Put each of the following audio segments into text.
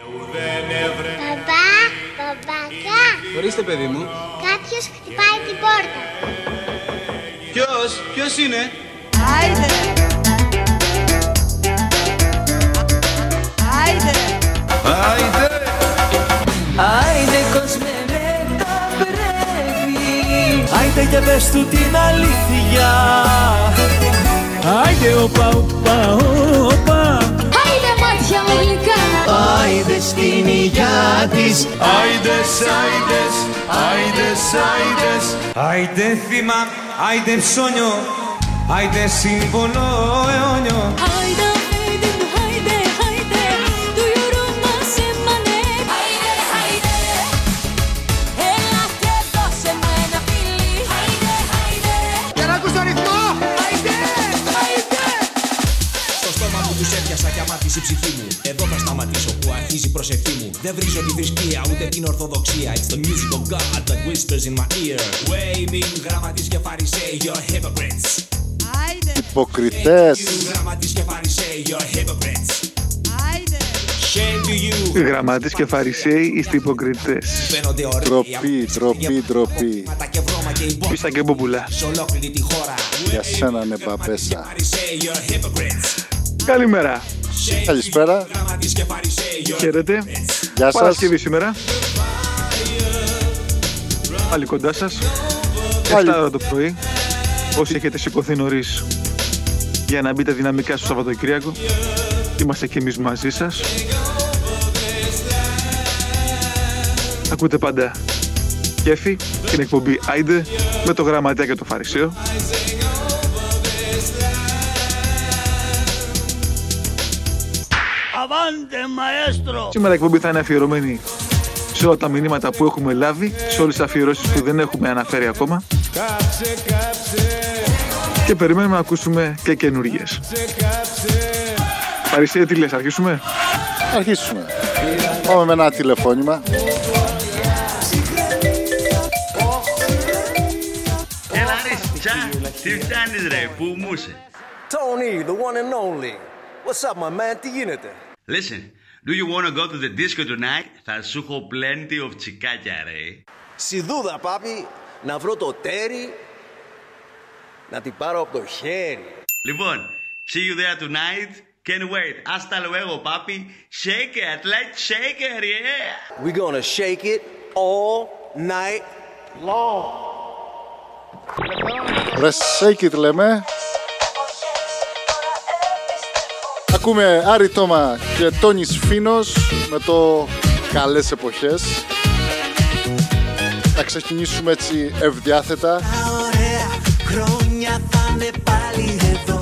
Μπαμπά, μπαμπάκα, Ορίστε παιδί μου. κάποιος χτυπάει την πόρτα. Ποιος, ποιος είναι; Άιντε! Άιντε! Άιντε κόσμε με τα πρέπει Άιντε και πες του την αλήθεια Άιντε οπα οπα οπα Άιντε μάτια μου γλυκά Άιντε στην υγειά της. Άιντες, άιντες, άιντες, άιντες Άιντε θύμα, άιντε ψώνιο, άιντε σύμβολο αιώνιο. Άιντε, άιντε, άιντε, άιντε Του γιουρού μας έμανε. Άιντε, άιντε Έλα και δώσε μου ένα φιλί Άιντε, άιντε Για να ακούς το ρυθμό. Άιντε, άιντε Στο στόμα μου τους έπιασα και αμάτισε η ψυχή μου Εδώ θα σταματήσω που αρχίζει η προσευχή μου Δεν βρίζω τη θρησκεία ούτε την ορθοδοξία It's the music of God that whispers in my ear Waving γραμματείς και φαρισαίοι, you're hypocrites Άιντε! Υποκριτές. Γραμματείς και φαρισαίοι, you're hypocrites Άιντε! Shame to you Γραμμάτες και φαρισαίοι είστε υποκριτές. Φαίνονται ωραίοι Ντροπή, ντροπή, ντροπή. Μάτα και βρώμα και υπό Πίστα και μπομπουλά. σε ολόκληρη τη χώρα Για σένα ναι παπέσα. Φαρισαίοι, you're hypocrites Καλημέρα. Καλησπέρα. Γραμματείς και φαρισαίοι, you're Χαίρετε. Γεια σας. Παρασκευή σήμερα. Πάλι κοντά σας. Πάλι. 7 ώρα το πρωί. Όσοι έχετε σηκωθεί νωρίς για να μπείτε δυναμικά στο Σαββατοκύριακο. Είμαστε και εμείς μαζί σας. Ακούτε πάντα κέφι, την εκπομπή Άιντε με το γραμματέα και το φαρισαίο. Σήμερα η εκπομπή θα είναι αφιερωμένη σε όλα τα μηνύματα που έχουμε λάβει, σε όλες τις αφιερώσεις που δεν έχουμε αναφέρει ακόμα. Και περιμένουμε να ακούσουμε και καινούργιες. Παρισία, τι λες, αρχίσουμε; Αρχίσουμε. Πάμε με ένα τηλεφώνημα. Έλα ρε τσα, τι φτάνεις ρε, που μου είσαι. Tony, the one and only What's up my man, τι γίνεται; Listen, do you wanna go to the disco tonight? Θα σου έχω plenty of τσικάκια ρε. Σιδούδα πάπη, να βρω το τέρι Να την πάρω από το χέρι Λοιπόν, see you there tonight. Can't wait. Hasta luego, papi. Shake it, let's shake it, yeah. We gonna shake it all night long Ρε shake it λέμε. Ακούμε Άρη Τόμα και Τόνις Φίνος με το καλές εποχές. Θα ξεκινήσουμε έτσι ευδιάθετα. ωραία χρόνια θα είναι πάλι εδώ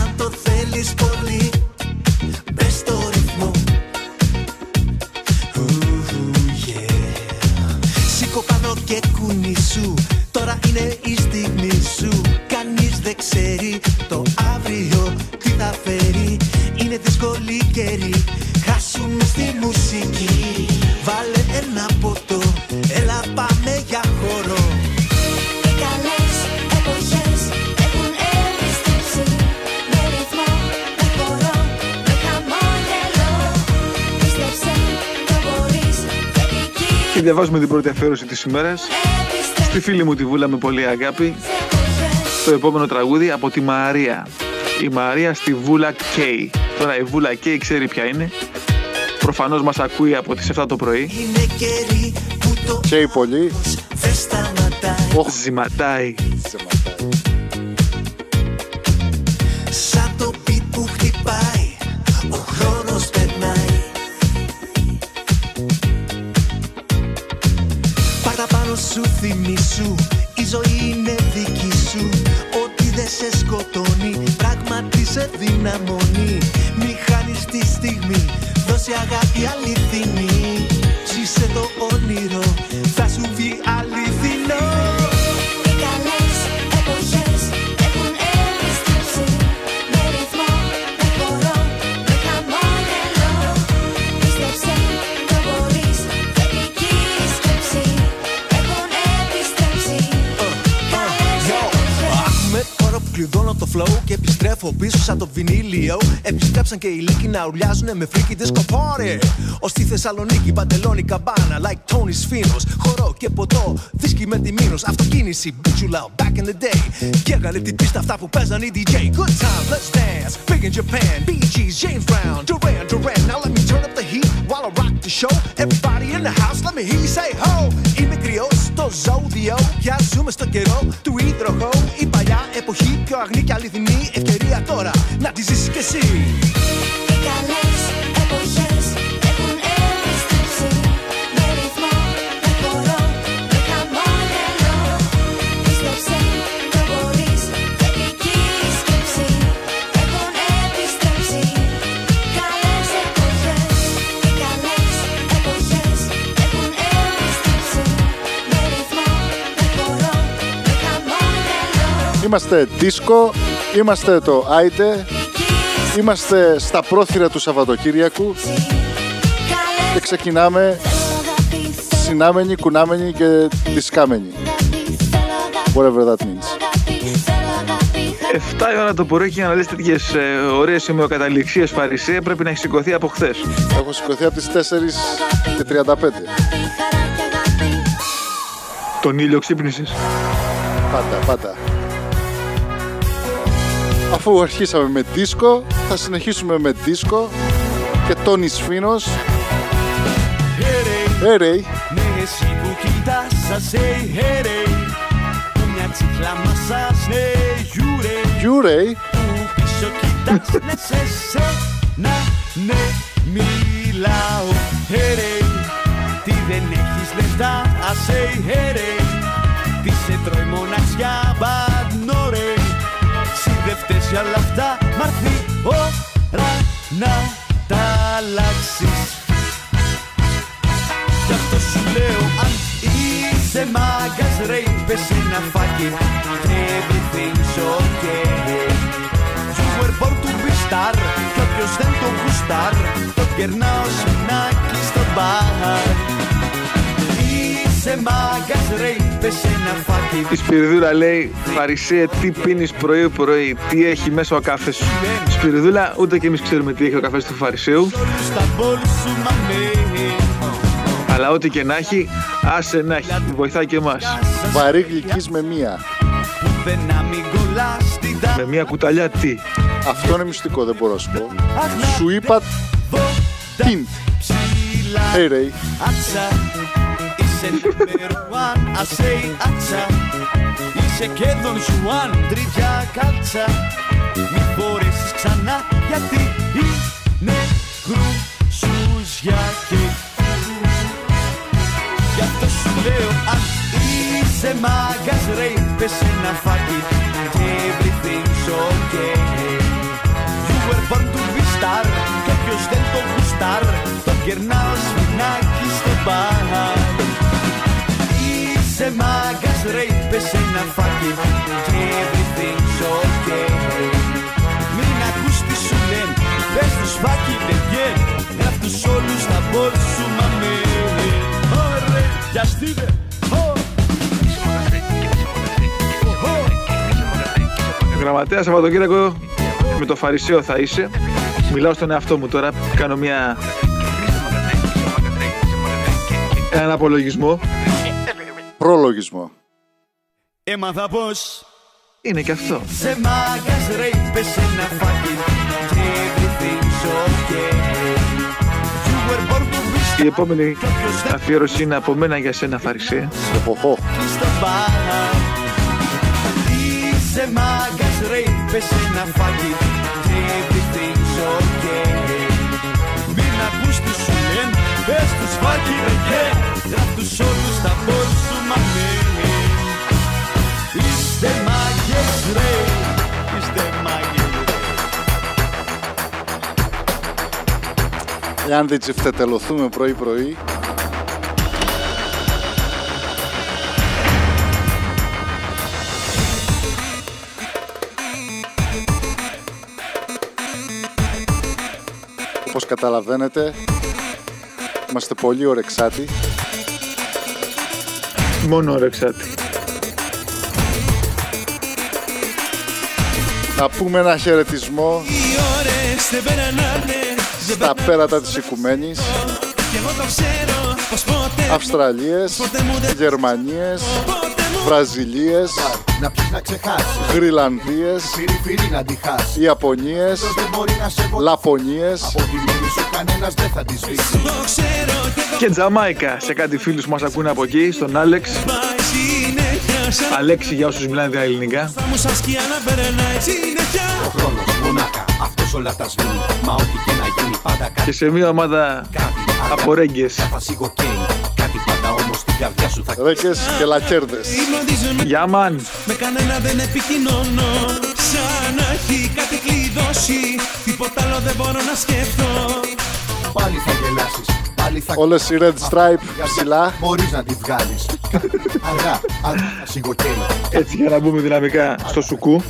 Αν το θέλεις πολύ Μπες στο ρυθμό Ου, yeah. Σήκω πάνω και κουνήσου Τώρα είναι η στιγμή σου Κανείς δεν ξέρει το αύριο τι θα φέρει. Είναι δύσκολη καιρή. Χάσουμε στη μουσική. Βάλε ένα ποτό. Έλα πάμε για χώρο Οι καλές εποχές έχουν επιστρέψει Με ρυθμό, με χορό, με χαμόγελο. Πίστεψε, το μπορείς, θετική Και διαβάζουμε την πρώτη αφιέρωση της ημέρας. Στη φίλη μου τη Βούλα με πολύ αγάπη. Το επόμενο τραγούδι από τη Μαρία. Η Μαρία στη Βούλα Κέι. Τώρα η Βούλα Κέι ξέρει ποια είναι. Προφανώς μας ακούει από τις 7 το πρωί. Είναι καιρή που το Και οι πολλοί. δεν σταματάει Οχ, Ζηματάει. Σαν το βινίλιο. Επιστρέψαν και οι λύκοι να ουρλιάζουνε με φρίκι disco party. Ω στη Θεσσαλονίκη, παντελόνι καμπάνα, like Tony's Finos. Χορό και ποτό, δίσκι με τη μήνος. Αυτοκίνηση, μπιτσουλά, back in the day. Και έγαλε την πίστα αυτά που παίζαν οι DJ. Good time, let's dance. Big in Japan, Bee Gees, James Brown, Duran Duran. Now let me turn up the heat while I rock the show. Everybody in the house, let me hear you say ho. Είμαι κρυός στο ζώδιο. Πια ζούμε στο καιρό του υδροχώου. Η παλιά εποχή πιο αγνή και αληθινή ευκαιρία τώρα να τη ζήσεις κι εσύ. Οι Είμαστε disco, είμαστε το Άιντε, είμαστε στα πρόθυρα του Σαββατοκύριακου και ξεκινάμε συνάμενοι, κουνάμενοι και δισκάμενοι. Whatever that means. 7 η ώρα το πρωί και για να δεις τέτοιες ε, ωραίες ημεοκαταληξίες φαρισία πρέπει να έχεις σηκωθεί από χθες. Έχω σηκωθεί από τις 4 και 35. Τον ήλιο ξύπνησες. Πάντα, πάντα. Αφού αρχίσαμε με δίσκο, θα συνεχίσουμε με δίσκο και Τόνις Σφίνος. Hey, Ray. Ναι, εσύ που κοιτάς σας, hey, hey, hey. Που μια τσίχλα μας σας, ναι, you, Ray. You, Ray. Που πίσω κοιτάς, ναι, σε σένα, ναι, μιλάω, hey, Ray. Τι δεν έχεις λεφτά, ας, hey, hey, Ray. Τις σε τρώει μοναξιά, bad, για όλα αυτά, μ' αρθεί ώρα να τα αλλάξεις. Γι' αυτό σου λέω αν είσαι μάγκας ρε Πες ένα φάκι Everything's okay You were born to be star Κι όποιος δεν το γουστάρ Το κερνάω σμινάκι στο μπαρ Είσαι μάγκας ρε Πες ένα φάκι Η Σπυριδούλα λέει Φαρισία τι πίνεις πρωί πρωί Τι έχει μέσα ο καφές σου; Σπυριδούλα ούτε και εμείς ξέρουμε τι έχει ο καφές του Φαρισίου Στα μπολ σου μαμέ Αλλά ό,τι και να έχει Άσε να έχει Βοηθάει και εμάς Βαρύ γλυκής με μία. Δεν να μην κολλάς την Με μια κουταλιά τι; Αυτό είναι μυστικό, δεν μπορώ να σου πω. Σου είπα τιντ. Hey, Ray. Άτσα, είσαι νούμερο one, I say άτσα. Είσαι και τον Ζουάν, τρίτια κάλτσα. Μη μπορέσεις ξανά γιατί είναι χρουσούζια και Γι' αυτό σου λέω αν είσαι μάγκας ρε Πες ένα φάκι. Και everything's okay. You were born to be star Κι όποιος δεν το γουστάρ. Το κερνάω σφινάκι στο μπαρ Είσαι μάγκας ρε Πες ένα φάκι και everything's okay Μην ακούς τι σου λένε Πες τους φάκι δεν βγαίνει Γράφ τους όλους τα μπολ σου μαμέ Ωραία, πιαστείτε Γραμματέα Σαββατοκύριακο με το Φαρισαίο θα είσαι. Μιλάω στον εαυτό μου τώρα. Κάνω μια. Έναν απολογισμό. Προλογισμό. Έμαθα πως Είναι και αυτό. Σε μάγκας ρε πες ένα φάκι Και everything's okay You were born to be Η επόμενη αφιέρωση είναι από μένα για σένα Φαρισαία. Οχοχό. στο μπαρ Είσαι μάγκας ρε πες ένα φάκι Και everything's okay Μην ακούς τι σου λένε Πες τους φάκι ρε και Γράφ τους όλους τα μπολ σου μαμέ Είστε μάγκες ρε. Είστε μάγκες Εάν δεν τσιφτετελωθούμε πρωί-πρωί, όπως καταλαβαίνετε, είμαστε πολύ ορεξάτοι. Μόνο ρεξάτη. Να πούμε ένα χαιρετισμό Οι ώρες δεν περνάνε Δεν στα πέρατα της Οικουμένης, Κι εγώ το ξέρω πως ποτέ Αυστραλίες, Ποτέ μου δεν Γερμανίες, Ποτέ μου Βραζιλίες, Να πιεις να ξεχάσεις. Γρυλανδίες, Φυρί να τη χάσεις. Ιαπωνίες, Δεν μπορεί να σε βοηθήσει. Λαπωνίες, Από τη μνήμη σου κανένας δεν θα τη σβήσει Το ξέρω και το Και Τζαμάικα σε κάτι φίλους που μας ακούνε από εκεί, στον Άλεξ. πάει συνέχεια Σαν Αλέξη για όσους μιλάνε τα ελληνικά. θα μου σαν σκιά να περνάει. Συνέχεια. Ο χρόνος μονάχα αυτός όλα τα σβήνει. Μα ό,τι και να γίνει πάντα κάτι. Και σε μια ομάδα κάτι από ρέγγες. Ρέκες και Λακέρδες. Υπνοτίζουν Γεια μαν. Με κανένα δεν επικοινωνώ Σαν να έχει κάτι κλειδώσει Τίποτα άλλο δεν μπορώ να σκεφτώ Πάλι θα γελάσεις Πάλι θα Όλες οι Red Stripe ψηλά. Μπορείς να τη βγάλεις Αργά, αργά θα σιγοκαίει Έτσι για να μπούμε δυναμικά στο σουκού.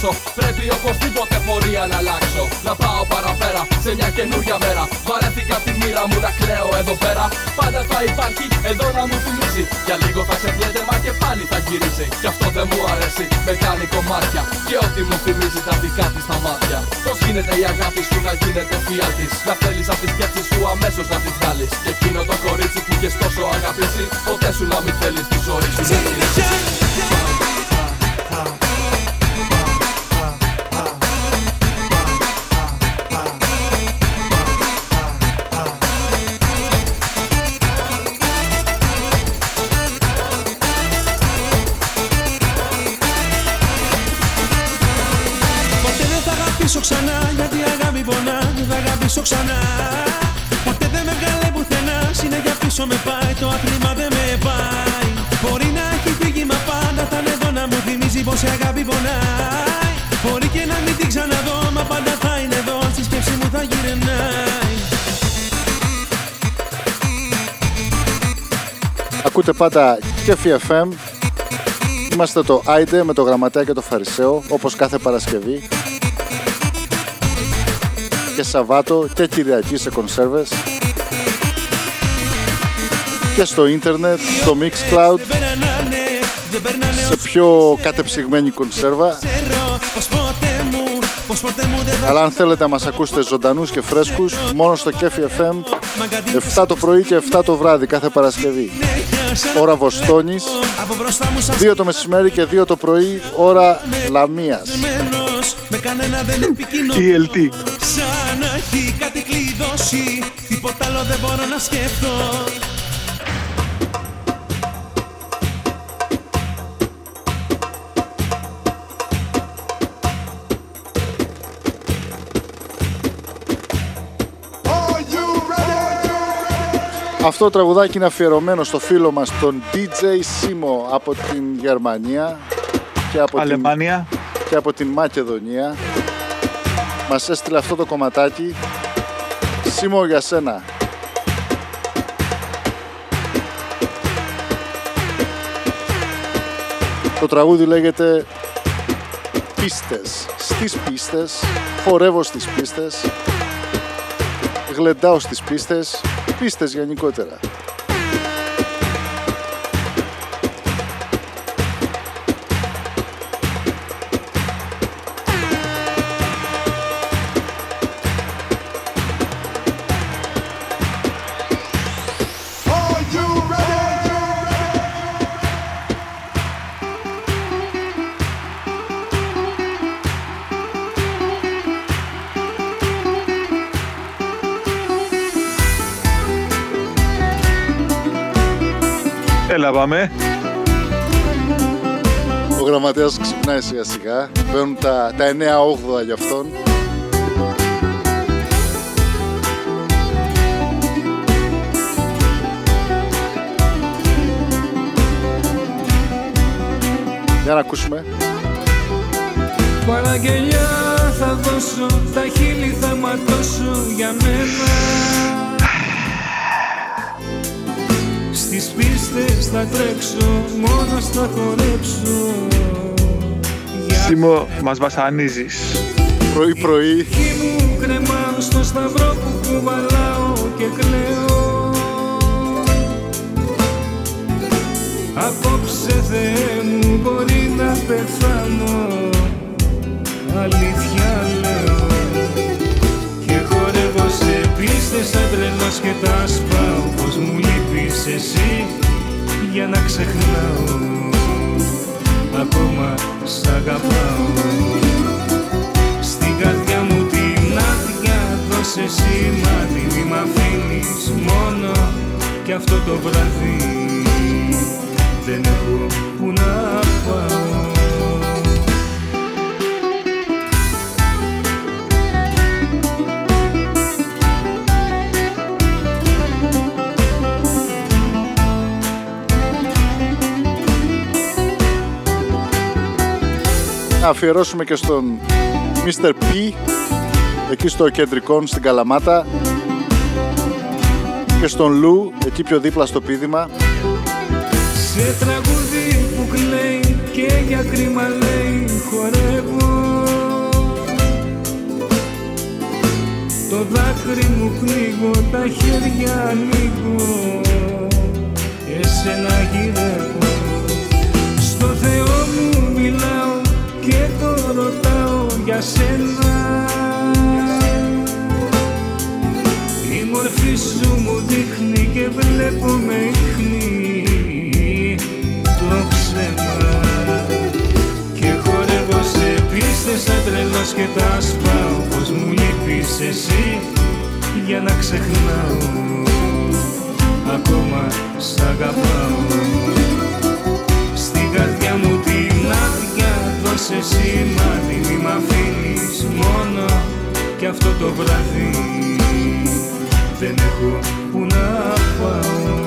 Την ξεχάσω. Πρέπει οπωσδήποτε πορεία να αλλάξω. Να πάω παραπέρα σε μια καινούργια μέρα. Βαρέθηκα τη μοίρα μου να κλαίω εδώ πέρα. Πάντα θα υπάρχει εδώ να μου θυμίζει. Για λίγο θα ξεχνιέται, μα και πάλι θα γυρίσει. Κι αυτό δεν μου αρέσει, με κάνει κομμάτια. Και ό,τι μου θυμίζει τα δικά της τα μάτια. Πώς γίνεται η αγάπη σου να γίνεται φιάλτη. Να θέλεις από τη σκέψη σου αμέσως να τη βγάλεις. Και εκείνο το κορίτσι που και τόσο αγαπήσει. Ποτέ σου να μην θέλεις τη ζωή σου θα αγαπήσω ξανά Ποτέ δεν με βγάλε πουθενά. Συνέχεια πίσω με πάει Το άθλημα δεν με πάει. Μπορεί να έχει φύγει μα πάντα Θα είναι εδώ να μου θυμίζει πως η αγάπη πονάει. Μπορεί και να μην την ξαναδώ Μα πάντα θα είναι εδώ. Στη σκέψη μου θα γυρνάει. Ακούτε πάντα και FM. Είμαστε το Άιντε με το Γραμματέα και το Φαρισαίο, όπως κάθε Παρασκευή. Και Σαββάτο και Κυριακή σε κονσέρβες. Και στο ίντερνετ, στο Mixcloud, Δεν περνάνε Δεν περνάνε σε πιο κατεψυγμένη κονσέρβα. Ξέρω πως ποτέ μου Πως ποτέ μου δεν θα Αλλά αν θέλετε να μας ακούσετε ζωντανούς και φρέσκους, μόνο στο Κέφι FM, Μα κάτι 7 το πρωί και 7 το βράδυ κάθε Παρασκευή. συνέχεια σαν Ώρα Βοστόνης, Από μπροστά μου σαν 2 το μεσημέρι και 2 το πρωί, ώρα Λαμίας. Μένος, με κανένα δεν επικοινωνώ TLT. Σαν να έχει κάτι κλειδώσει Τίποτα άλλο δεν μπορώ να σκεφτώ Αυτό το τραγουδάκι είναι αφιερωμένο στο φίλο μας τον DJ Simo από την Γερμανία και από, την, Αλεμάνια. και από την Μακεδονία. Μας έστειλε αυτό το κομματάκι. Σίμω για σένα. Το τραγούδι λέγεται Πίστες. Στις πίστες, χορεύω στις πίστες, γλεντάω στις πίστες, πίστες γενικότερα. Έλα πάμε. Ο γραμματέας ξυπνάει σιγά σιγά, μπαίνουν τα, τα 9-8 για αυτόν. Για να ακούσουμε. Παραγγελιά θα δώσω Τα χείλη θα ματώσω για μένα Στις πίστες θα τρέξω Μόνο θα χορέψω Για Σίμω, μας βασανίζεις. Πρωί πρωί. Κι μου κρεμάω στο σταυρό που κουβαλάω και κλαίω Απόψε Θεέ μου μπορεί να πεθάνω Αλήθεια λέω Και χορεύω σε πίστες σαν τρελός και τα σπάω Πως μου λείπεις εσύ για να ξεχνάω. Ακόμα σ' αγαπάω. Στην καρδιά μου την άδεια δώσε σημάδι Μη μ' αφήνεις μόνο κι αυτό το βράδυ Δεν έχω αφιερώσουμε και στον Mr. P εκεί στο κεντρικό στην Καλαμάτα. Και στον Λου εκεί πιο δίπλα στο πίδημα. Σε τραγούδι που κλαίει και για κρίμα λέει χορεύω. Το δάκρυ μου πνίγω, τα χέρια ανοίγω. Εσένα γυρεύω. Στο Θεό μου μιλάω και το ρωτάω για σένα. Η μορφή σου μου δείχνει και βλέπω με ίχνη το ψέμα. Και χορεύω σε πίστες σαν τρελός και τα σπάω Πως μου λείπεις εσύ για να ξεχνάω. Ακόμα σ' αγαπάω. Στην καρδιά μου την άδεια δώσε σημάδι Μη μ' αφήνεις μόνο κι αυτό το βράδυ. Δεν έχω που να πάω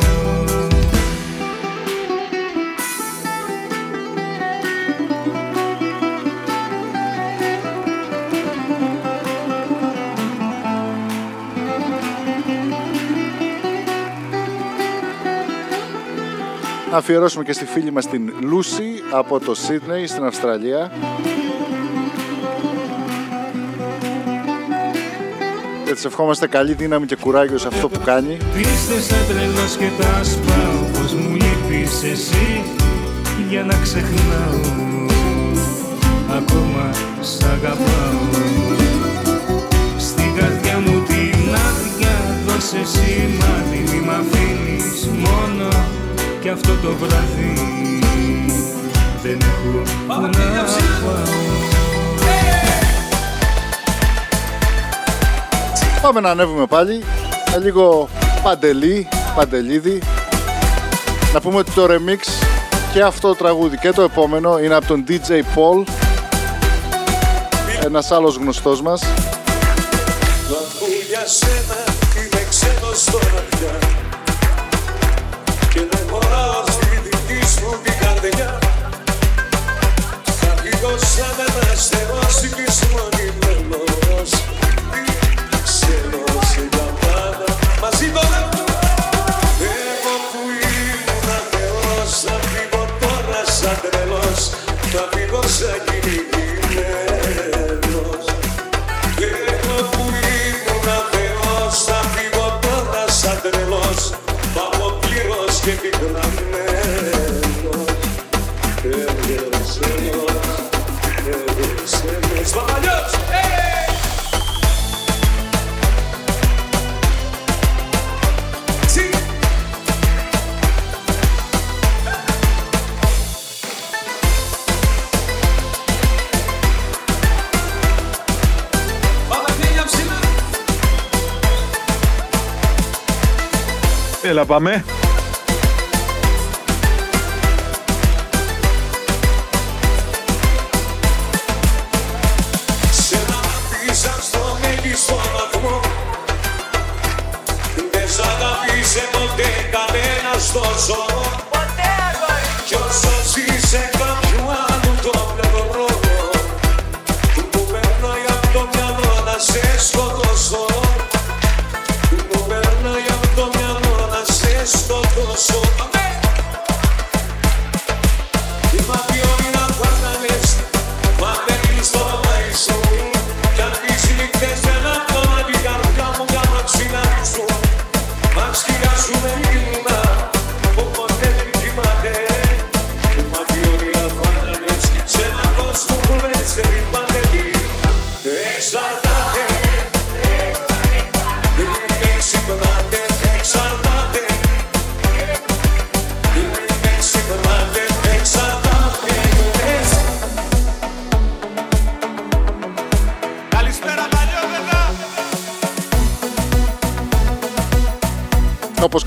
Να αφιερώσουμε και στη φίλη μας την Λούση από το Σίδνεϊ στην Αυστραλία. Και της ευχόμαστε καλή δύναμη και κουράγιο σε αυτό που κάνει. Πίστες σαν τρελός και τα σπάω Πως μου λείπεις εσύ για να ξεχνάω. Ακόμα σ' αγαπάω. Στην καρδιά μου την άδεια δώσε σημάδι Μη μ' αφήνεις μόνο κι αυτό το βράδυ Δεν έχω που να πάω Πάμε να ανέβουμε πάλι με λίγο παντελή, παντελίδι. Να πούμε ότι το remix και αυτό το τραγούδι και το επόμενο είναι από τον DJ Paul. Ένας άλλος γνωστός μας. Έλα πάμε.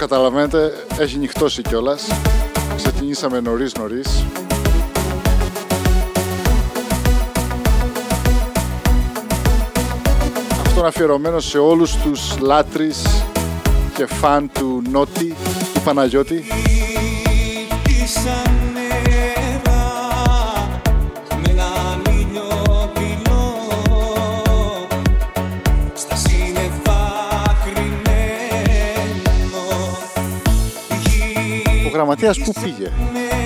Καταλαβαίνετε, έχει νυχτώσει κιόλας. Ξεκινήσαμε νωρίς νωρίς. Αυτό είναι αφιερωμένο σε όλους τους λάτρεις και φαν του Νότι, του Παναγιώτη. Ο γραμματέας πού πήγε.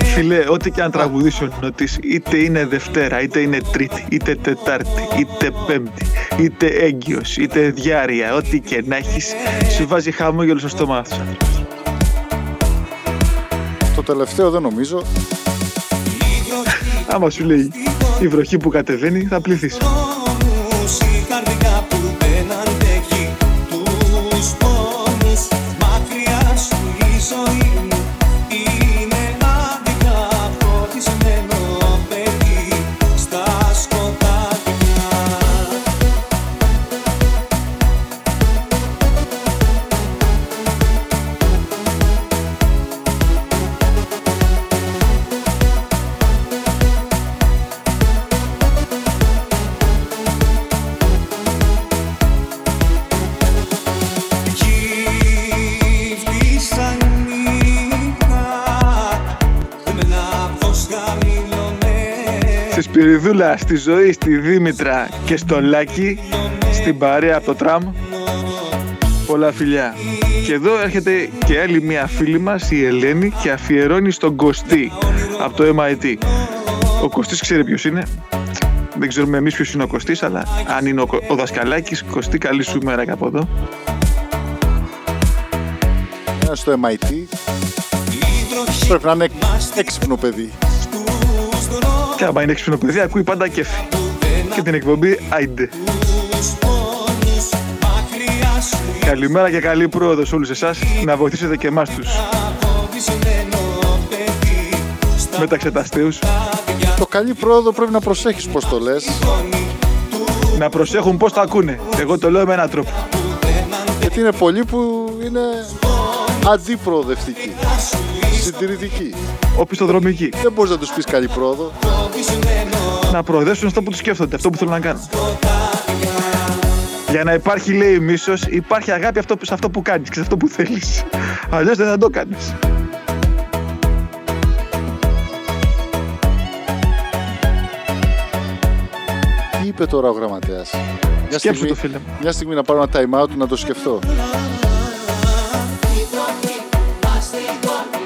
Φιλέ, ό,τι και αν τραγουδήσει ο Νότης, είτε είναι Δευτέρα, είτε είναι Τρίτη, είτε Τετάρτη, είτε Πέμπτη, είτε έγκυος, είτε διάρρεια, ό,τι και να έχεις, σου βάζει χαμόγελο στο στόμα αυτός. ο άνθρωπος. Το τελευταίο δεν νομίζω. Άμα σου λέει η βροχή που κατεβαίνει, θα πληθείς. Στη Σπυριδούλα, στη Ζωή, στη Δήμητρα και στο Λάκη, στην παρέα από το τραμ. Πολλά φιλιά. Και εδώ έρχεται και άλλη μια φίλη μας, η Ελένη, και αφιερώνει στον Κωστή από το MIT. Ο Κωστής ξέρει ποιος είναι. Δεν ξέρουμε εμείς ποιος είναι ο Κωστής, αλλά αν είναι ο, Κο- ο Δασκαλάκης, Κωστή καλή σου μέρα και από εδώ. Ένα στο MIT. Πρέπει να είναι έξυπνο παιδί. Και άμα είναι έξυπνο παιδί, ακούει πάντα κέφι. Και την εκπομπή Άιντε. Μακριά σου Καλημέρα και καλή πρόοδο σε όλους εσάς. Να βοηθήσετε και εμάς τους φωτισμένο παιδί μεταξεταστέους. Το καλή πρόοδο πρέπει να προσέχεις πώς το λες. Να προσέχουν πώς το ακούνε. Εγώ το λέω με έναν τρόπο. Γιατί είναι πολλοί που είναι αντιπροοδευτικοί. Συντηρητικοί. Οπισθοδρομικοί. Δεν μπορείς να τους πεις καλή πρόοδο. Να προοδεύσουν αυτό που τους σκέφτονται, αυτό που θέλουν να κάνουν. Για να υπάρχει, λέει, μίσος, υπάρχει αγάπη αυτό, σε αυτό που κάνεις και σε αυτό που θέλεις. Αλλιώς δεν θα το κάνεις. Τι είπε τώρα ο γραμματέας; Μια Σκέψου στιγμή, το, φίλε μου. μια στιγμή να πάρω ένα time out να το σκεφτώ.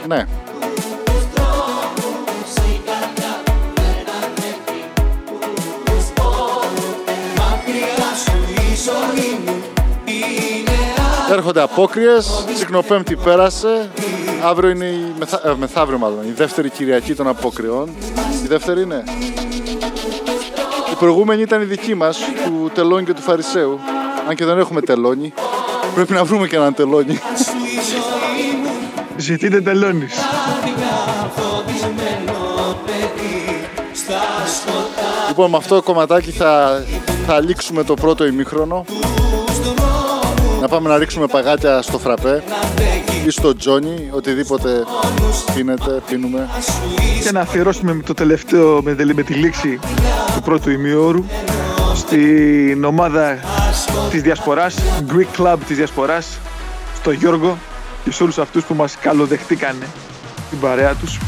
Ναι. Μακριά σου η ζωή μου είναι Έρχονται απόκριες, Τσικνοπέμπτη πέρασε, αύριο είναι η μεθα... ε, μεθαύριο μάλλον, η δεύτερη Κυριακή των απόκριων. Η δεύτερη είναι. Η προηγούμενη ήταν η δική μας, του Τελώνη και του Φαρισαίου. Αν και δεν έχουμε τελώνη. Πρέπει να βρούμε και έναν τελώνη. Ζητείτε τελώνεις. φωτισμένο παιδί στα σκοτάδια λοιπόν, με αυτό το κομματάκι θα, θα λήξουμε το πρώτο ημίχρονο. Να πάμε να ρίξουμε παγάτια στο φραπέ ή στο τζόνι, οτιδήποτε πίνετε, πίνουμε. Και να αφιερώσουμε με το τελευταίο, με, τη- με τη λήξη του πρώτου ημιώρου στην ομάδα της Διασποράς, Greek Club της Διασποράς, στο Γιώργο και σε όλους αυτούς που μας καλοδεχτήκανε την παρέα τους.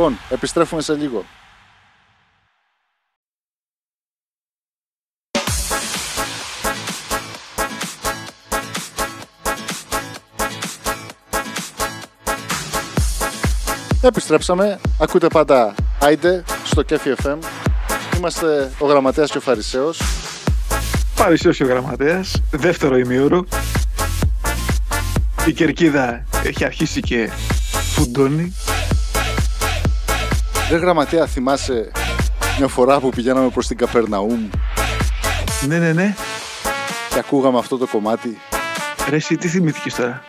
Λοιπόν, επιστρέφουμε σε λίγο. Επιστρέψαμε. Ακούτε πάντα Άιντε στο Κέφι FM. Είμαστε ο Γραμματέας και ο Φαρισαίος. Παρισίος και ο γραμματέας, δεύτερο ημίωρο. Η κερκίδα έχει αρχίσει και φουντώνει. Ρε Γραμματέα, θυμάσαι μια φορά που πηγαίναμε προς την Καπερναούμ; Ναι, ναι, ναι. και ακούγαμε αυτό το κομμάτι. Ρε εσύ τι θυμήθηκες τώρα;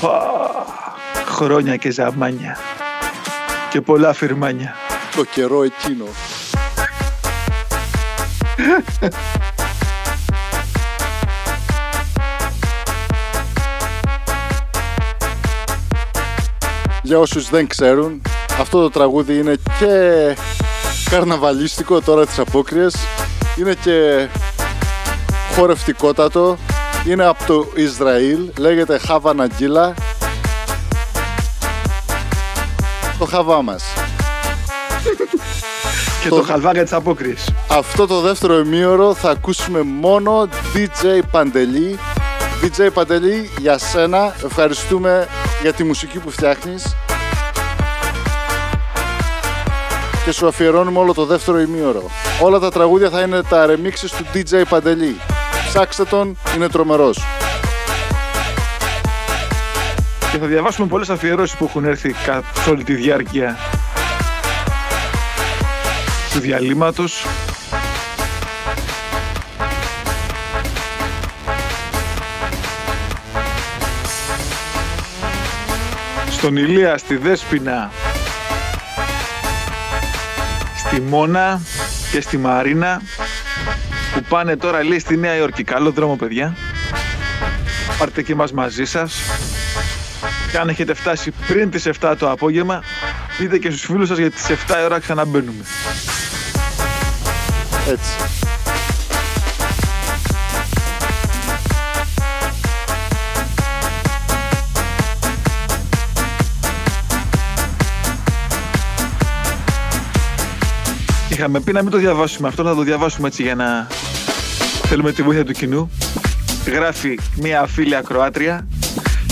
Πα, χρόνια και ζαμάνια. Και πολλά φυρμάνια. Το καιρό εκείνο. Για όσους δεν ξέρουν, αυτό το τραγούδι είναι και καρναβαλίστικο τώρα τις απόκριες, είναι και χορευτικότατο, είναι από το Ισραήλ, λέγεται Χάβα Ναγκίλα, το χαβά μας. Και το χαλβάγκα της απόκριης. Αυτό το δεύτερο ημίωρο θα ακούσουμε μόνο DJ Παντελή. DJ Παντελή, για σένα ευχαριστούμε για τη μουσική που φτιάχνεις και σου αφιερώνουμε όλο το δεύτερο ημίωρο. Όλα τα τραγούδια θα είναι τα remixes του DJ Παντελή. Ψάξτε τον, είναι τρομερός. Και θα διαβάσουμε πολλές αφιερώσεις που έχουν έρθει καθ' όλη τη διάρκεια του διαλύματος. Στον Ηλία, στη Δέσποινα, στη Μόνα και στη Μαρίνα που πάνε τώρα λέει στη Νέα Υόρκη. Καλό δρόμο παιδιά. Πάρτε και μας μαζί σας. Και αν έχετε φτάσει πριν τις 7 το απόγευμα, πείτε και στους φίλους σας για τις 7 η ώρα ξαναμπαίνουμε. Έτσι. Είχαμε πει να μην το διαβάσουμε αυτό, να το διαβάσουμε έτσι για να θέλουμε τη βοήθεια του κοινού. Γράφει μία φίλη ακροάτρια.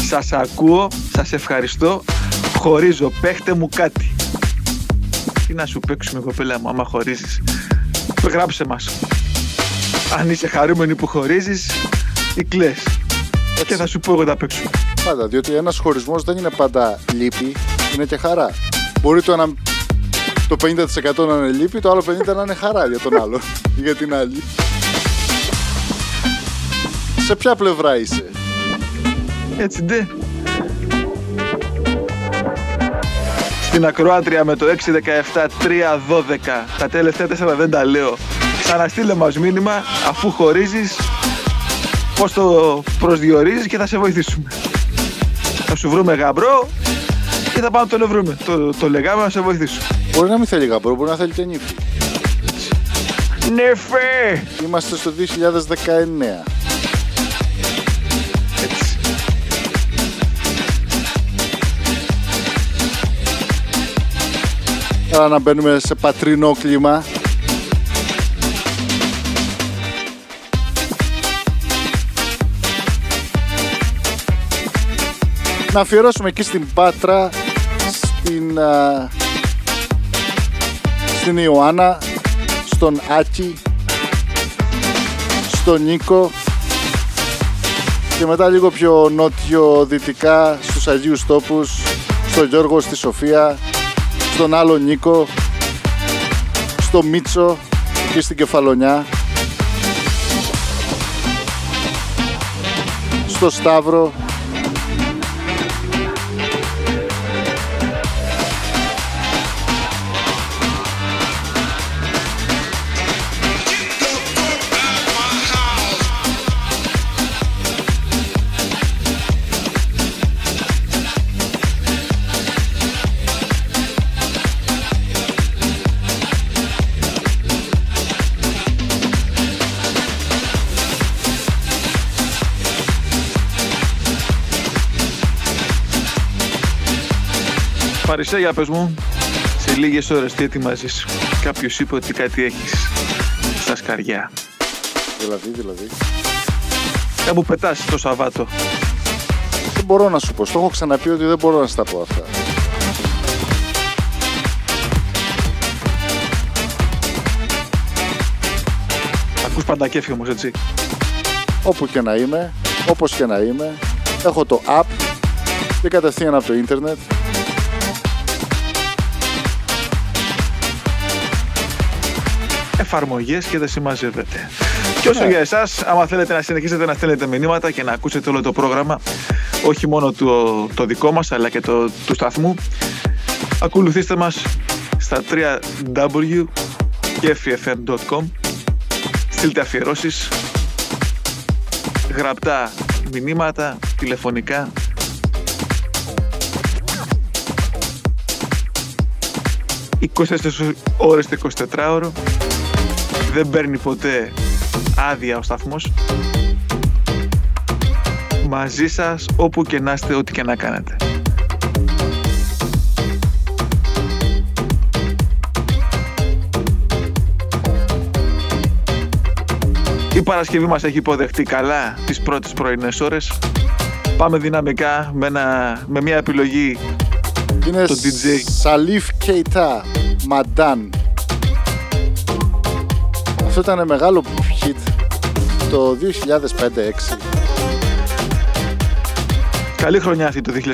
Σας ακούω, σας ευχαριστώ. Χωρίζω, παίχτε μου κάτι. Τι να σου παίξουμε κοπέλα μου άμα χωρίζεις. Γράψε μας. Αν είσαι χαρούμενη που χωρίζεις ή κλαις. Και θα σου πω εγώ τα παίξουμε. Πάντα, διότι ένας χωρισμός δεν είναι πάντα λύπη, είναι και χαρά. Μπορεί το, ένα, το 50% να είναι λύπη, το άλλο 50% να είναι χαρά για τον άλλο ή για την άλλη. Σε ποια πλευρά είσαι; Έτσι ντε. Στην ακροάτρια με το 617-312. Τα τελευταία τέσσερα δεν τα λέω. Ξαναστείλε μας μήνυμα αφού χωρίζεις πώς το προσδιορίζεις και θα σε βοηθήσουμε. Θα σου βρούμε γαμπρό και θα πάμε να τον βρούμε. Το, το λέγαμε να σε βοηθήσουμε. Μπορεί να μην θέλει γαμπρό, μπορεί να θέλει και νύφη. Νεφέ! Είμαστε στο 2019. Έτσι. Άρα να μπαίνουμε σε πατρινό κλίμα. Να αφιερώσουμε εκεί στην Πάτρα, στην, α, στην Ιωάννα, στον Άκη, στον Νίκο και μετά λίγο πιο νότιο-δυτικά στους Αγίους Τόπους, στον Γιώργο, στη Σοφία, στον άλλο Νίκο, στο Μίτσο, εκεί στην Κεφαλονιά, στο Σταύρο, Παρισέ, για πες μου, σε λίγες ώρες τι ετοιμάζεις. Κάποιος είπε ότι κάτι έχεις στα σκαριά. δηλαδή, δηλαδή. Κάπου πετάς το Σαββάτο. δεν μπορώ να σου πω. Στο έχω ξαναπεί ότι δεν μπορώ να στα πω αυτά. Ακούς παντακέφι όμως, έτσι. Όπου και να είμαι, όπως και να είμαι, έχω το app και κατευθείαν από το ίντερνετ. Εφαρμογές και δεν συμμαζεύεται. Και όσο Ναι. για εσάς, άμα θέλετε να συνεχίσετε να στέλνετε μηνύματα και να ακούσετε όλο το πρόγραμμα, όχι μόνο το, το δικό μας, αλλά και το του σταθμού, ακολουθήστε μας στα www.kfm.com Στείλτε αφιερώσεις, γραπτά μηνύματα, τηλεφωνικά. «24 ώρες το 24ωρο δεν παίρνει ποτέ άδεια ο σταθμός. Μαζί σας όπου και να είστε ό,τι και να κάνετε. Η Παρασκευή μας έχει υποδεχτεί καλά τις πρώτες πρωινές ώρες. Πάμε δυναμικά με, ένα, με μια επιλογή Είναι το DJ Σαλίφ Κέιτα Μαντάν. Αυτό ήταν μεγάλο hit το 2005-2006. Καλή χρονιά αυτή το 2005-2006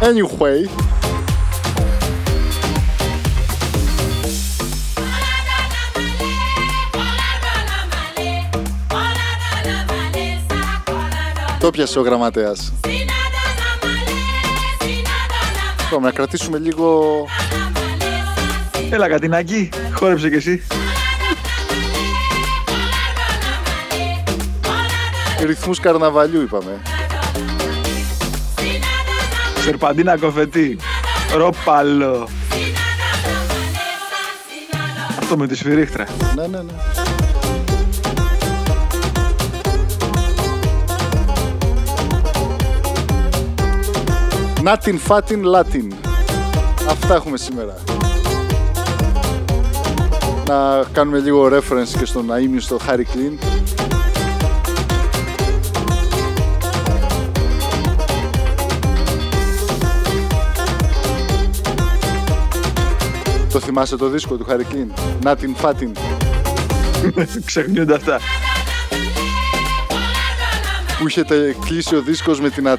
Anyway, το πιάσε ο γραμματέας. Πάμε να κρατήσουμε λίγο Έλα Κατινάκη, χόρεψε κι εσύ. Ρυθμούς καρναβαλιού είπαμε. Σερπαντίνα κοφετή. Ρόπαλο. Αυτό με τη σφυρίχτρα. Ναι, ναι, ναι. Νάτιν Φάτιν Λάτιν. Αυτά έχουμε σήμερα. Να κάνουμε λίγο reference και στον αείμνη στο Harry Clean. Το θυμάσαι το δίσκο του Harry Clean. Νάτιν Φάτιν. Ξεχνιούνται αυτά που είχε τε- κλείσει ο δίσκος με την, α...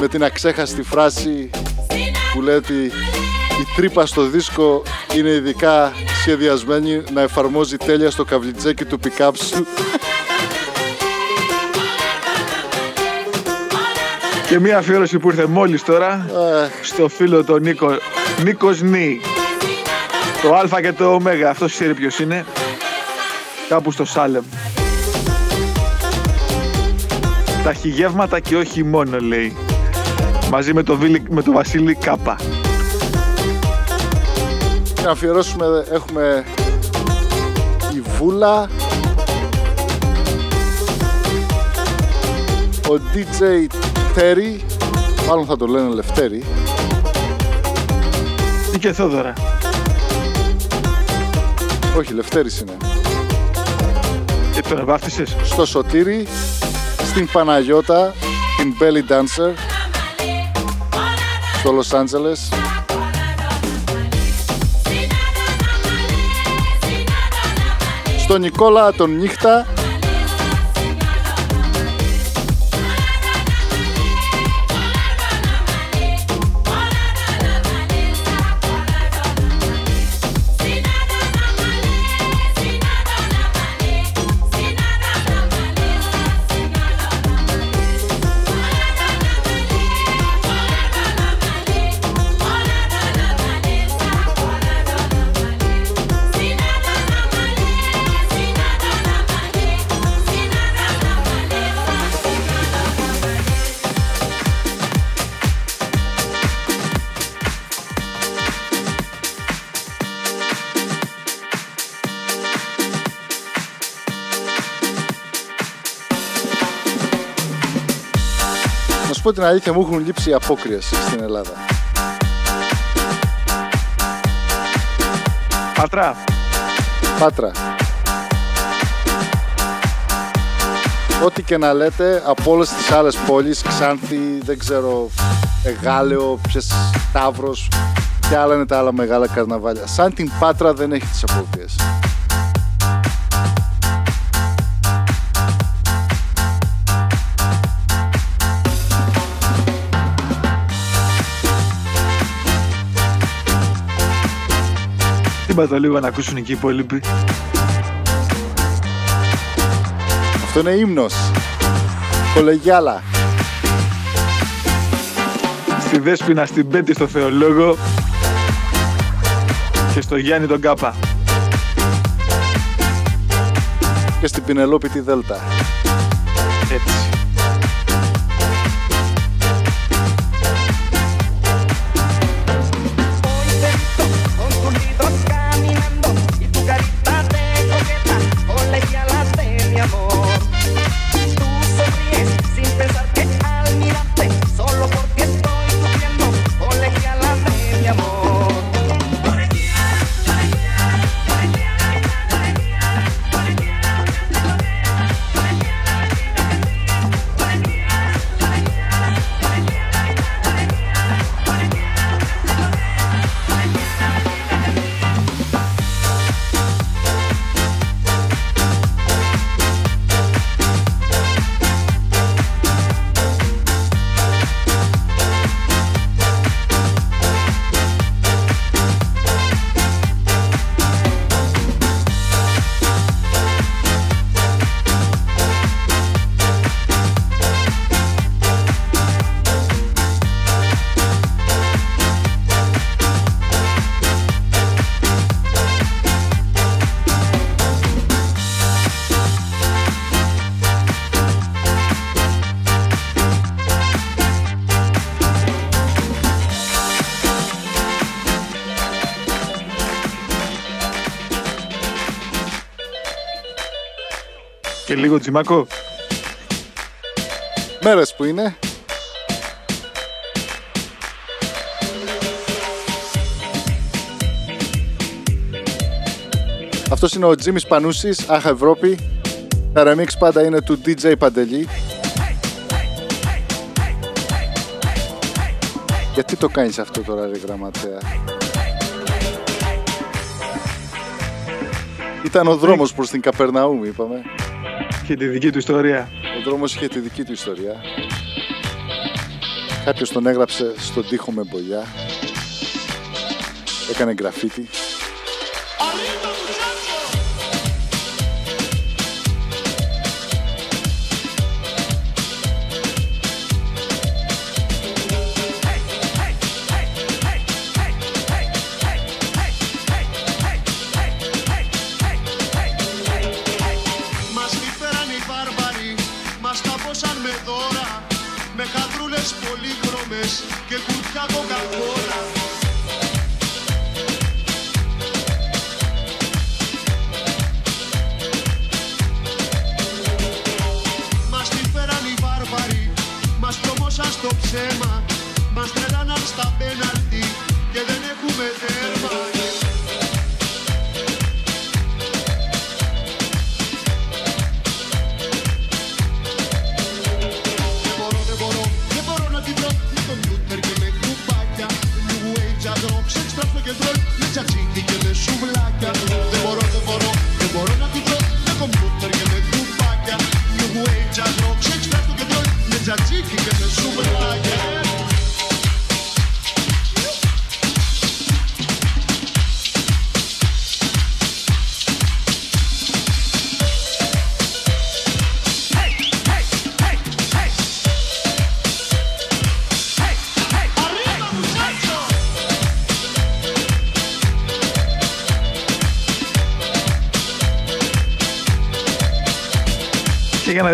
με την αξέχαστη φράση που λέει ότι η τρύπα στο δίσκο είναι ειδικά σχεδιασμένη να εφαρμόζει τέλεια στο καβλιτζέκι του pick-up. Σου. Και μία αφιέρωση που ήρθε μόλις τώρα Ε, Στο φίλο τον Νίκο. Νίκος Νί Το Α και το Ω. Αυτός ξέρει ποιος είναι. Κάπου στο Σάλεμ. Τα χιγεύματα και όχι μόνο λέει Μαζί με το, Βίλι, με το Βασίλη Κάπα. Και να αφιερώσουμε, έχουμε η Βούλα, ο DJ Terry, μάλλον θα το λένε Λευτέρη, Ή και Θόδωρα. Όχι Λευτέρης είναι, Και τον βάφτισες στο Σωτήρι, στην Παναγιώτα, την Belly Dancer, στο Λος Άντζελες, στο Νικόλα τον Νύχτα, πω την αλήθεια, μου έχουν λείψει οι απόκριες στην Ελλάδα. Πατρά. Πάτρα. Ό,τι και να λέτε, από όλες τις άλλες πόλεις, Ξάνθη, δεν ξέρω, Εγάλεο, ποιες Ταύρο, και άλλα είναι τα άλλα μεγάλα καρναβάλια. Σαν την Πάτρα δεν έχει τις αποδείες. Είπα το λίγο να ακούσουν και οι υπόλοιποι. Αυτό είναι ύμνος. Κολεγιάλα. Στη Δέσποινα, στην Πέτη, στο Θεολόγο και στο Γιάννη τον Κάπα. Και στην Πινελόπη τη Δέλτα. Έτσι. Λίγο τσιμάκο. Μέρες που είναι. Αυτός είναι ο Τζίμις Πανούσης, Αχ Ευρώπη. Τα remix πάντα είναι του DJ Παντελή. Γιατί το κάνεις αυτό τώρα ρε γραμματέα; Ήταν ο δρόμος προς την Καπερναούμ είπαμε. Και τη δική του ιστορία. Ο δρόμος είχε τη δική του ιστορία. Κάποιος τον έγραψε στον τοίχο με μπολιά. Έκανε γραφίτι.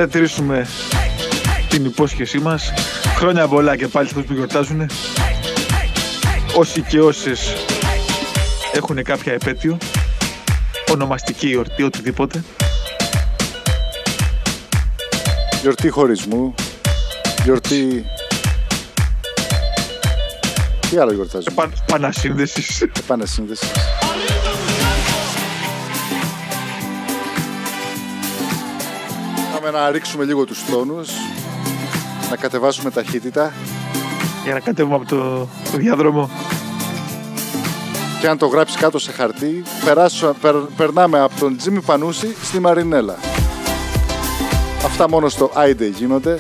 Να διατηρήσουμε την υπόσχεσή μας, χρόνια πολλά και πάλι σε αυτούς που γιορτάζουν. Όσοι και όσες έχουν κάποια επέτειο, ονομαστική γιορτή, οτιδήποτε. Γιορτή χωρισμού. Γιορτή... Τι άλλο γιορτάζουμε; Επα... Πανασύνδεσης. Επανασύνδεσης. Είπαμε να ρίξουμε λίγο τους τόνους, να κατεβάσουμε ταχύτητα Για να κατέβουμε από το διάδρομο. και αν το γράψεις κάτω σε χαρτί, περάσω, περ- περνάμε από τον Τζίμι Πανούση στη Μαρινέλα. Αυτά μόνο στο Άιντε γίνονται.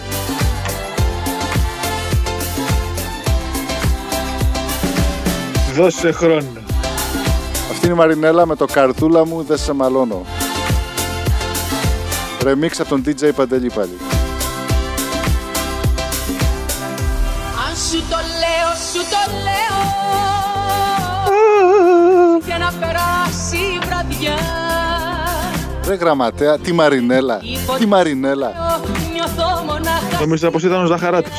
Δώσε χρόνο. Αυτή είναι η Μαρινέλα με το καρτούλα μου δεν σε μαλώνω. Ρεμίξ από τον DJ Παντελή πάλι. Αν σου το λέω, σου το λέω Για να περάσει η βραδιά Ρε γραμματέα, τι Μαρινέλα, τι Μαρινέλα. Νιώθω μονάχα Νομίζω πως ήταν ο Ζαχαράτος.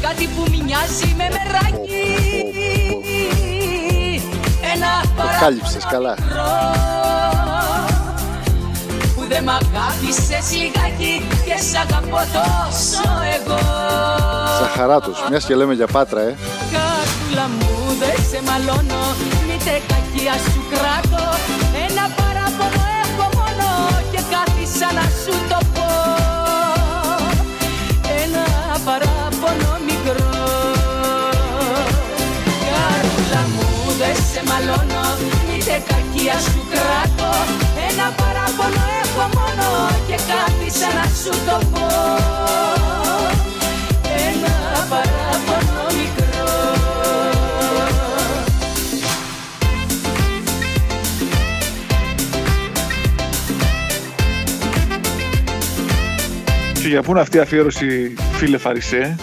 Κάτι που μοιάζει με μεράκι Ένα Το κάλυψες καλά. Που δεν μ' αγάπησες λιγάκι Και σ' αγαπώ τόσο εγώ. Ζαχαράτος, μιας και λέμε για πάτρα, ε. Κάρτουλα μου δεν σε μαλώνω Μήτε κακία σου κράτω. Ένα παράπονο έχω μόνο Και κάθισα να σου το πω. Ένα παράπονο μικρό. Κάρτουλα μου δεν σε μαλώνω Μήτε κακία σου κράτω. Ένα παράπονο έχω μόνο Και κάθισα να σου το πω Ένα παράπονο μικρό Και για πού είναι αυτή η αφιέρωση, φίλε Φαρισέ;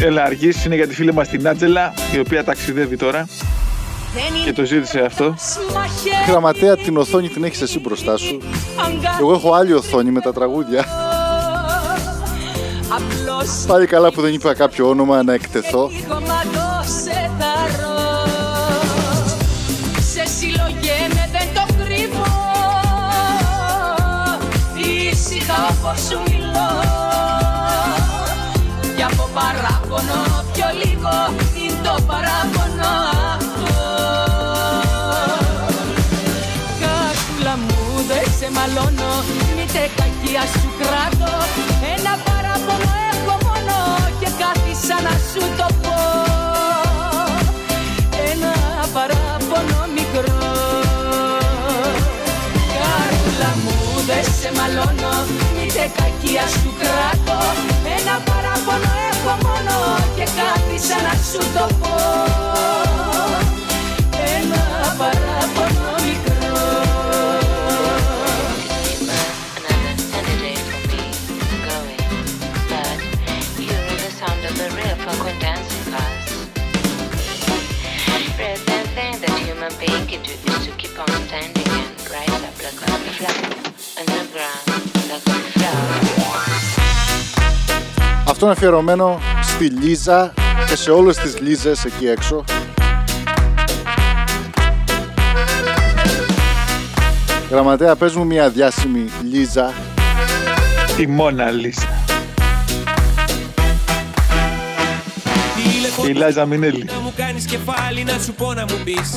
Έλα αργής είναι για τη φίλη μας την Άτζελα, η οποία ταξιδεύει τώρα και το ζήτησε αυτό. Γραμματέα, την οθόνη την έχεις εσύ μπροστά σου. Εγώ έχω άλλη οθόνη με τα τραγούδια. Απλώς Πάλι καλά που δεν είπα κάποιο όνομα να εκτεθώ. κομμάτω σε θαρώ Σε συλλογέμαι δεν το κρύβω Ήσυχα όπως σου μιλώ Κι από παράπονο πιο λίγο είναι το παράπονο σε μαλώνω. Μήτε κακία σου κράτω. Ένα παράπονο έχω μόνο Και κάθισα να σου το πω. Ένα παράπονο μικρό. Κάρτουλα μου δεν σε μαλώνω. Μήτε κακία σου κράτω. Ένα παράπονο έχω μόνο Και κάθισα να σου το πω. Ένα παράπονο Αυτό είναι αφιερωμένο στη Λίζα και σε όλες τις Λίζες εκεί έξω. Γραμματέα, πες μου μια διάσημη Λίζα. Η Μόνα Λίζα. Η Λάζα Μινέλη. Να μου κάνεις κεφάλι να σου πω να μου πεις.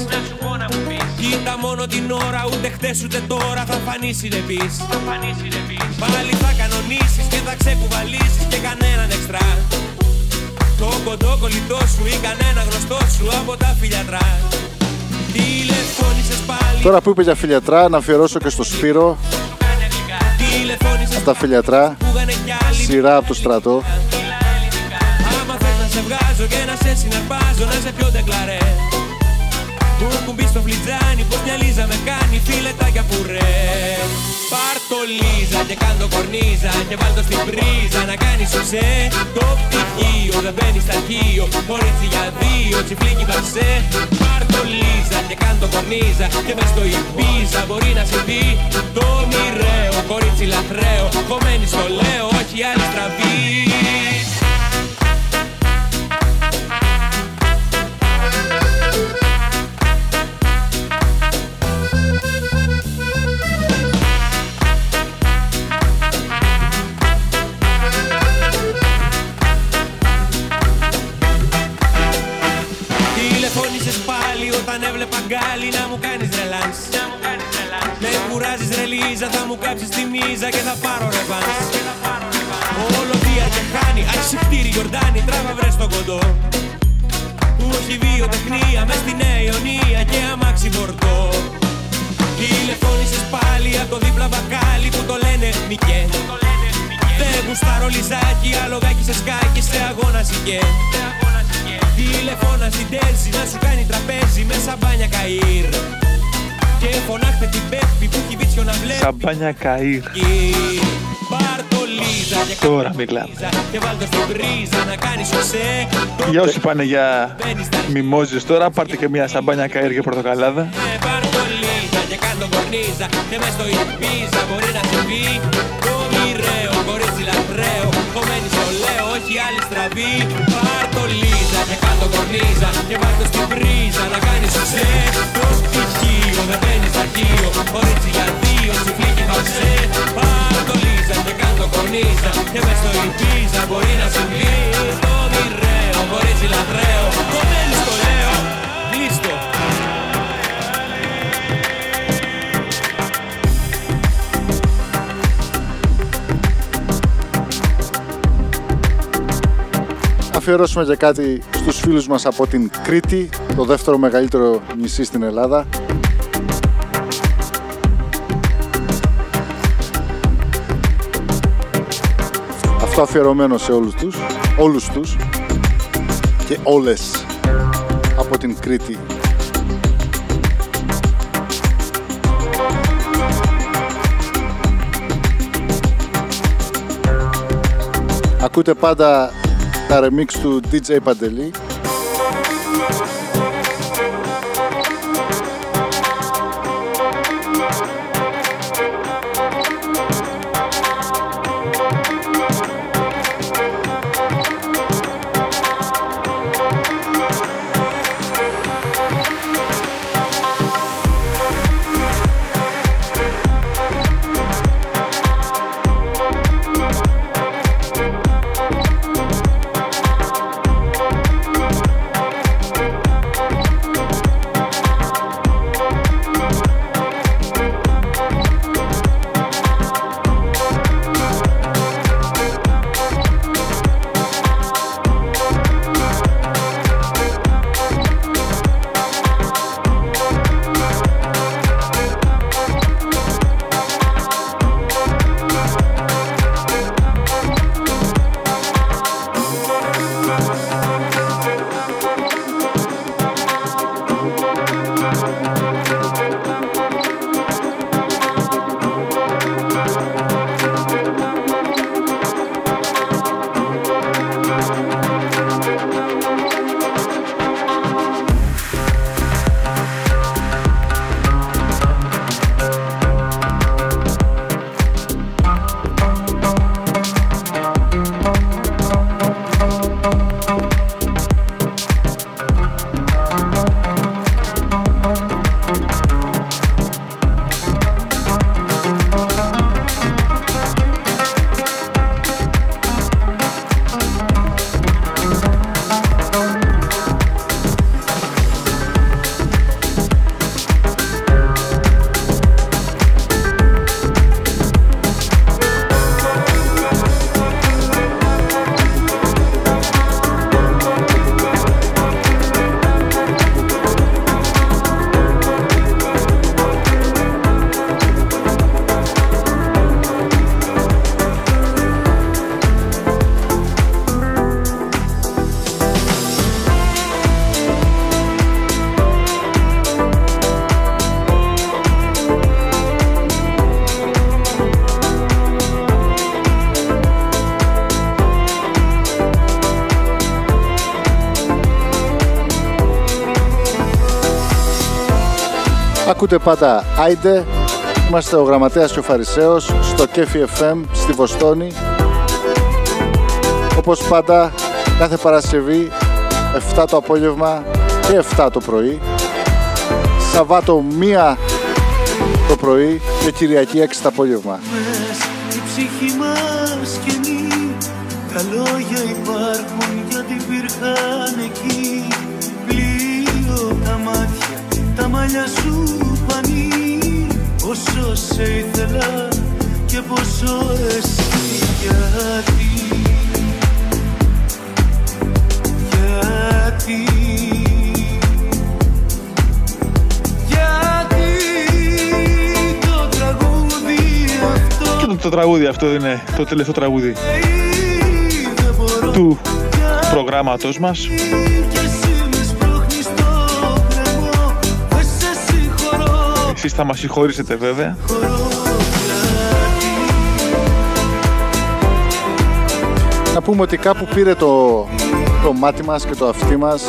Κοίτα μόνο την ώρα ούτε χτες ούτε τώρα θα φανείς δεν πεις. Πάλι θα κανονίσεις και θα ξεκουβαλήσεις και κανέναν εξτρά. Το κοντό κολλητό σου ή κανένα γνωστό σου από τα φιλιατρά. Τηλεφώνησες πάλι. Τώρα που είπε για φιλιατρά, να αφιερώσω και στο Σπύρο. Τηλεφώνησες Από τα φιλιατρά, σειρά από το στρατό. Άμα θες να σε βγάζω και να σε συναρπάζω να σε πιο ντεκλαρέ Που κουμπί στο φλιτζάνι πως μια λίζα με κάνει φιλετάκια πουρέ Πάρ' το λίζα και κάν' το κορνίζα και βάλ' το στην πρίζα να κάνεις σωσέ. Το πτυχίο δεν μπαίνει στα αρχείο κορίτσι για δύο τσιφλίκι μπασέ Πάρ' το λίζα και κάν' το κορνίζα και μες στο Ιμπίζα μπορεί να συμβεί. Το μοιραίο κορίτσι λαθρέο κομμένη στο λέω όχι άλλη στραβή θα μου κάψεις τη μίζα και θα πάρω ρεβάνς. Όλο βία και χάνει, αξιπτήρι Γιορτάνη, τράβα βρες το κοντό. Που έχει βιοτεχνία μες στη Νέα Ιωνία και αμάξι φορτό Τηλεφώνησες πάλι από το δίπλα μπακάλι που το λένε Μικέ Δεν γουστάρω λιζάκι, αλογάκι σε σκάκι, σε αγώνα σικέ Τηλεφώνας στην Τέλση να σου κάνει τραπέζι με σαμπάνια καΐρ Και φωνάχτε την Πέπη που έχει βίτσιο να βλέπει. Σαμπάνια καΐρ. Πάρ' το Λίζα και Τώρα μιλάμε. και βάλ' το στην πρίζα να κάνεις σωσέ Για όσοι πάνε για μιμόζες τώρα, πάρτε και μια σαμπάνια καΐρ και πορτοκαλάδα. Πάρ' το Λίζα και κάντο κορνίζα Και μες στο Ιππίζα μπορεί να συμβεί Το μοιραίο, κορίτσι λατραίο Κομμένη στο λέω, όχι άλλη στραβή. Πάρ' το Λίζα και κάντο κορνίζα Και βάλ' το στην πρίζα να κάνεις σωσέ Το στοιχείο δεν μπαίνει στα αρχείο Κορίτσι για δύο, τσιφλί και φαυσέ Πάρ' το Λίζα και κάντο κορνίζα Και μες στο Ιππίζα μπορεί να συμβεί Το μοιραίο, κορίτσι λατραίο Κομμένη στο λέω, Αφιερώσουμε και κάτι στους φίλους μας από την Κρήτη, το δεύτερο μεγαλύτερο νησί στην Ελλάδα. Αυτό αφιερωμένο σε όλους τους, όλους τους και όλες από την Κρήτη. Ακούτε πάντα τα remix του DJ Παντελή Ακούτε πάντα Άιντε. Είμαστε ο Γραμματέας και ο Φαρισαίος στο Κέφι FM στη Βοστόνη. Όπως πάντα κάθε Παρασκευή 7 το απόγευμα και 7 το πρωί. Σαββάτο 1 το πρωί και Κυριακή 6 το απόγευμα. Η ψυχή μας καινή Τα λόγια υπάρχουν γιατί υπήρχαν εκεί τραγούδι αυτό είναι το τελευταίο τραγούδι δεν μπορώ του προγράμματος μας. και εσύ με σπρώχνεις στο κρεμό Δεν σε συγχωρώ Εσείς θα μας συγχωρήσετε βέβαια. Να πούμε ότι κάπου πήρε το, το μάτι μας και το αυτί μας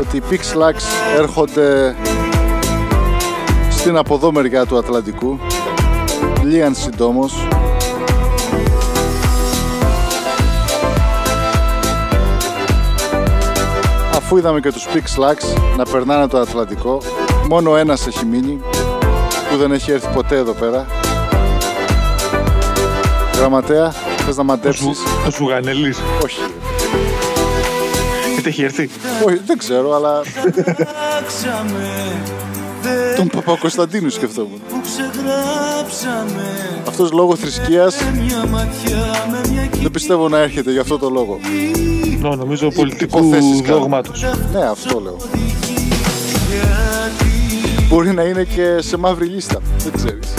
ότι οι Pixlax έρχονται στην από εδώ μεριά του Ατλαντικού λίγαν συντόμως αφού είδαμε και τους Pixlax να περνάνε το Ατλαντικό μόνο ένας έχει μείνει που δεν έχει έρθει ποτέ εδώ πέρα Γραμματέα, θες να μαντέψεις; Ο Σουγανελής. Όχι, Γιατί έχει έρθει; όχι, δεν ξέρω, αλλά Ξεγράψαμε Δεν τον Παπα-Κωνσταντίνου σκεφτόμουν. που ξεγράψαμε Αυτός λόγω θρησκείας Μια ματιά με μια δεν πιστεύω να έρχεται για αυτό το λόγο. Νο, νομίζω πολιτικού Υποθέσεις κάνω. δόγματος. Ναι, αυτό λέω. Μπορεί να είναι και σε μαύρη λίστα. Δεν ξέρεις.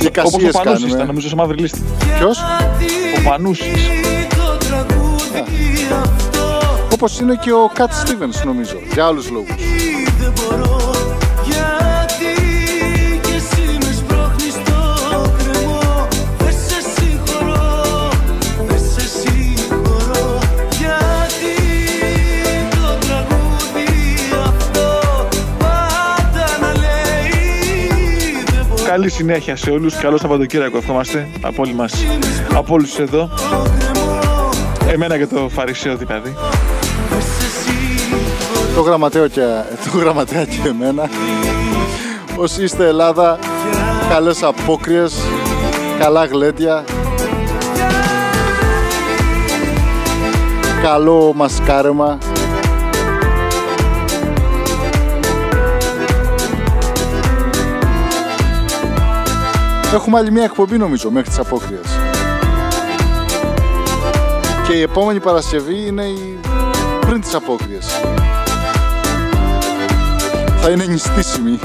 Και Όπως ο κασίες Πανούσης ήταν κάνουμε. νομίζω σε μαύρη λίστα. Ποιος; Ο Πανούσης. το τραγούδι αυτό Όπως είναι και ο Κατ Stevens νομίζω. Για άλλους λόγους. Δεν μπορώ Γιατί και εσύ με σπρώχνεις στο κρεμό Δεν σε συγχωρώ, δεν σε συγχωρώ Γιατί το τραγούδι αυτό πάντα να λέει Δεν μπορώ Καλή συνέχεια σε όλους. Καλό Σαββατοκύριακο ευχόμαστε από όλοι μας. Από όλους εδώ. Εμένα και το Φαρισαίο δηλαδή. Το γραμματέο και, το γραμματέα και εμένα. Όσοι είστε Ελλάδα, καλές απόκριες, καλά γλέντια. Καλό μασκάρεμα. Έχουμε άλλη μια εκπομπή νομίζω μέχρι τις απόκριες. Και η επόμενη Παρασκευή είναι η... πριν τις απόκριες. Θα είναι νηστίσιμη.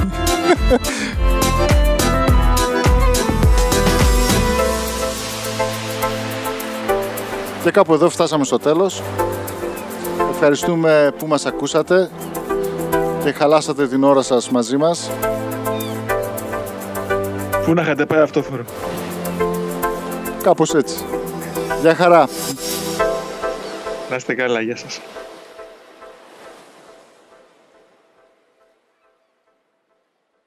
Και κάπου εδώ φτάσαμε στο τέλος. Ευχαριστούμε που μας ακούσατε και χαλάσατε την ώρα σας μαζί μας. Πού να είχατε πάει αυτόφορο. Κάπως έτσι. Γεια χαρά. Να είστε καλά, γεια σας.